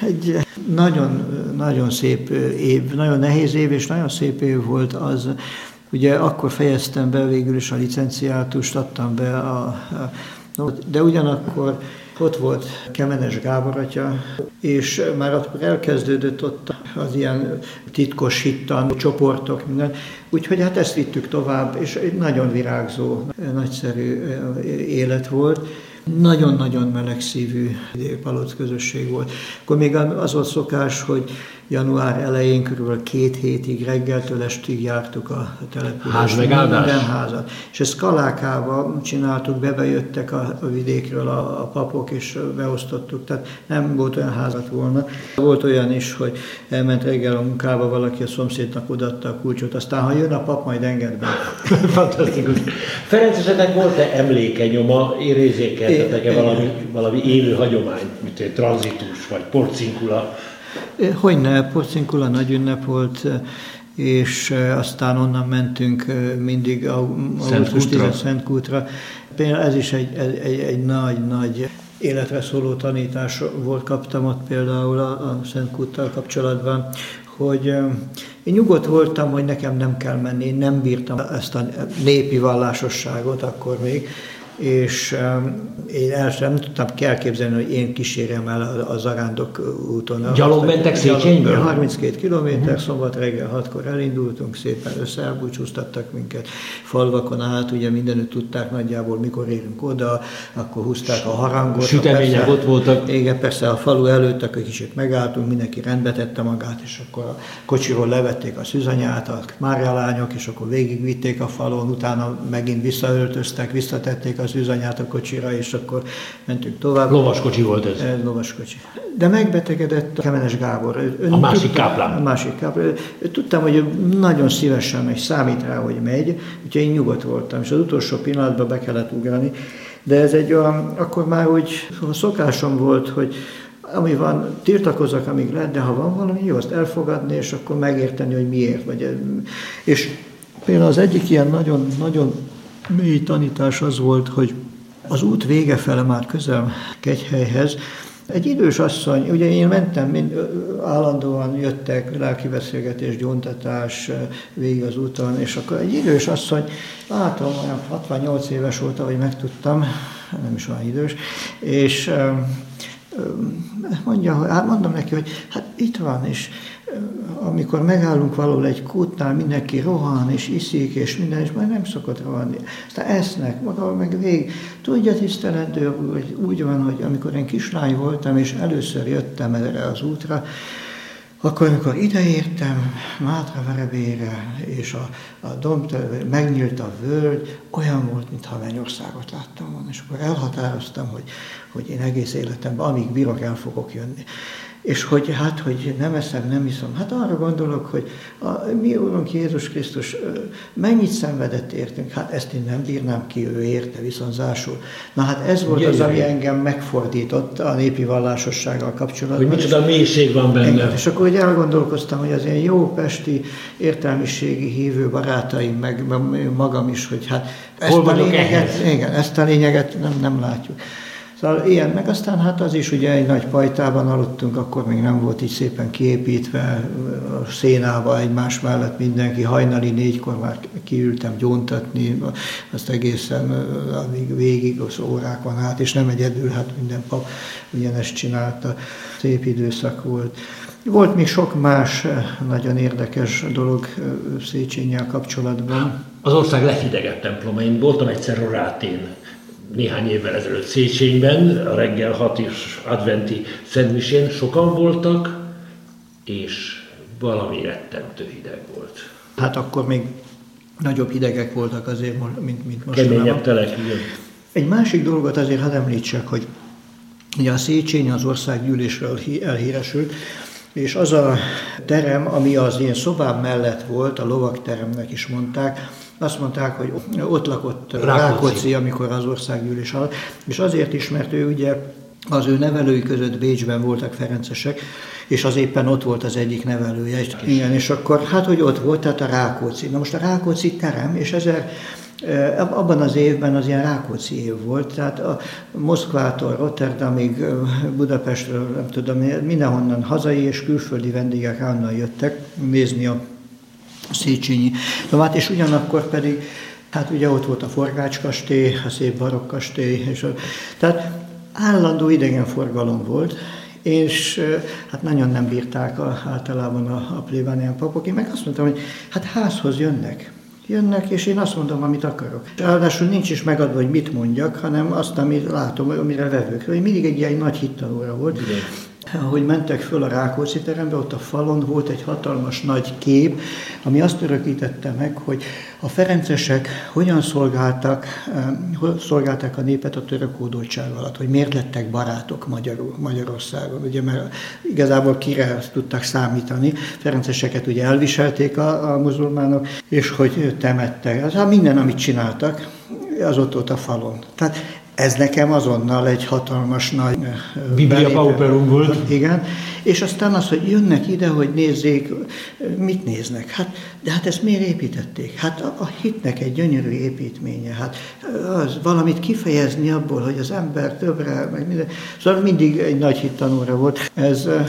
Egy nagyon, nagyon szép év, nagyon nehéz év és nagyon szép év volt az, ugye akkor fejeztem be végül is a licenciátust, adtam be a, a de ugyanakkor ott volt Kemenes Gábor atya, és már akkor elkezdődött ott az ilyen titkos hittan, csoportok, minden. Úgyhogy hát ezt vittük tovább, és egy nagyon virágzó, nagyszerű élet volt. Nagyon-nagyon meleg szívű palot közösség volt. Akkor még az volt szokás, hogy január elején körülbelül két hétig reggeltől estig jártuk a települést. Ház megáldás? Házat. És ezt Kalákával csináltuk, bebejöttek a, a vidékről a, a papok, és beosztottuk, tehát nem volt olyan házat volna. Volt olyan is, hogy elment reggel a munkába, valaki a szomszédnak odatta a kulcsot, aztán ha jön a pap, majd enged be. Fantasztikus. Ferenc, esetleg volt-e emléke, nyoma, érzékeltetek-e valami, valami élő hagyomány, mint egy tranzitus, vagy porcinkula? Hogyne, Porcinkula nagy ünnep volt, és aztán onnan mentünk mindig augusztus 10 Szentkútra. Például ez is egy, egy, egy nagy-nagy életre szóló tanítás volt, kaptam ott például a, a Szentkúttal kapcsolatban, hogy én nyugodt voltam, hogy nekem nem kell menni, én nem bírtam ezt a népi vallásosságot akkor még, és én el sem tudtam elképzelni, hogy én kísérjem el a zarándok úton. Gyalog mentek Széchenyből? 32 kilométer, uh-huh. szombat reggel 6-kor elindultunk, szépen összeelbúcsúztattak minket falvakon át, ugye mindenütt tudták nagyjából, mikor érünk oda, akkor húzták a harangot. Sütemények persze, ott voltak. Igen, persze a falu előtt, akkor kicsit megálltunk, mindenki rendbe tette magát, és akkor a kocsiról levették a szüzanyát, a Mária lányok, és akkor végigvitték a falon, utána megint visszaöltöztek, visszatették az üzanyát a kocsira, és akkor mentünk tovább. Lovaskocsi volt ez? Lovaskocsi. De megbetegedett a Kemenes Gábor. Ön a másik tudta, káplán? A másik káplán. Tudtam, hogy nagyon szívesen megy, számít rá, hogy megy, úgyhogy én nyugodt voltam, és az utolsó pillanatban be kellett ugrani. De ez egy olyan, akkor már úgy szokásom volt, hogy ami van, tiltakozok, amíg lehet, de ha van valami, jó, azt elfogadni, és akkor megérteni, hogy miért. Vagy, és például az egyik ilyen nagyon, nagyon mély tanítás az volt, hogy az út vége fele már közel Kegyhelyhez, egy idős asszony, ugye én mentem, mind, állandóan jöttek lelkibeszélgetés, gyóntatás végig az úton, és akkor egy idős asszony, látom, olyan 68 éves volt, ahogy megtudtam, nem is olyan idős, és mondja, hát mondom neki, hogy hát itt van, és amikor megállunk valahol egy kútnál, mindenki rohan, és iszik, és minden, és már nem szokott rohanni. Aztán esznek, maga meg vég. Tudja tisztelendő, hogy úgy van, hogy amikor én kislány voltam, és először jöttem erre az útra, akkor, amikor ideértem Mátra verebére, és a, a domb megnyílt a völgy, olyan volt, mintha Mennyországot láttam volna, és akkor elhatároztam, hogy, hogy én egész életemben, amíg bírok, el fogok jönni. És hogy hát, hogy nem eszem, nem iszom. Hát arra gondolok, hogy a mi Úrunk Jézus Krisztus mennyit szenvedett értünk. Hát ezt én nem bírnám ki, ő érte viszonzásul. Na hát ez volt az, ami engem megfordított a népi vallásossággal kapcsolatban. Hogy micsoda mélység van benne. Engem. És akkor úgy elgondolkoztam, hogy az ilyen jó pesti értelmiségi hívő barátaim, meg magam is, hogy hát ezt Hol a lényeget, igen, ezt a lényeget nem, nem látjuk. Szóval ilyen, meg aztán hát az is ugye egy nagy pajtában aludtunk, akkor még nem volt így szépen kiépítve, a szénába egymás mellett mindenki, hajnali négykor már kiültem gyóntatni, azt egészen amíg végig az órákon át, és nem egyedül, hát minden pap ugyanezt csinálta, szép időszak volt. Volt még sok más nagyon érdekes dolog Széchenyi kapcsolatban. Az ország lehidegebb temploma. Én voltam egyszer Rorátén, néhány évvel ezelőtt Széchenyben, a reggel hat is adventi szentmisén sokan voltak, és valami rettentő hideg volt. Hát akkor még nagyobb hidegek voltak azért, mint, mint most. Keményebb telek, igen. Egy másik dolgot azért hadd említsek, hogy ugye a Széchenyi az országgyűlésről elhíresült, és az a terem, ami az én szobám mellett volt, a lovakteremnek is mondták, azt mondták, hogy ott lakott Rákóczi, Rákóczi amikor az országgyűlés alatt, és azért is, mert ő ugye az ő nevelői között Bécsben voltak ferencesek, és az éppen ott volt az egyik nevelője. És, igen, és akkor hát, hogy ott volt, tehát a Rákóczi. Na most a Rákóczi terem, és Abban az évben az ilyen Rákóczi év volt, tehát a Moszkvától Rotterdamig, Budapestről, nem tudom, mindenhonnan hazai és külföldi vendégek állandóan jöttek nézni a Széchenyi Tomát, és ugyanakkor pedig, hát ugye ott volt a Forgács kastély, a szép barokk kastély, és a, tehát állandó idegenforgalom volt, és hát nagyon nem bírták a, általában a, a plébánián papok. Én meg azt mondtam, hogy hát házhoz jönnek, jönnek, és én azt mondom, amit akarok. Ráadásul nincs is megadva, hogy mit mondjak, hanem azt, amit látom, amire vevők. Mindig egy ilyen nagy hittanóra volt. Igen ahogy mentek föl a Rákóczi terembe, ott a falon volt egy hatalmas nagy kép, ami azt örökítette meg, hogy a ferencesek hogyan szolgáltak, szolgálták a népet a török hódoltság alatt, hogy miért lettek barátok Magyarul, Magyarországon, ugye, mert igazából kire tudtak számítani. Ferenceseket ugye elviselték a, a muzulmánok, és hogy temettek. Hát minden, amit csináltak, az ott, ott a falon. Tehát ez nekem azonnal egy hatalmas nagy... Biblia pauperum volt. Igen. És aztán az, hogy jönnek ide, hogy nézzék, mit néznek. Hát, de hát ezt miért építették? Hát a, a hitnek egy gyönyörű építménye. Hát az valamit kifejezni abból, hogy az ember többre, meg minden. Szóval mindig egy nagy hittanóra volt. Ez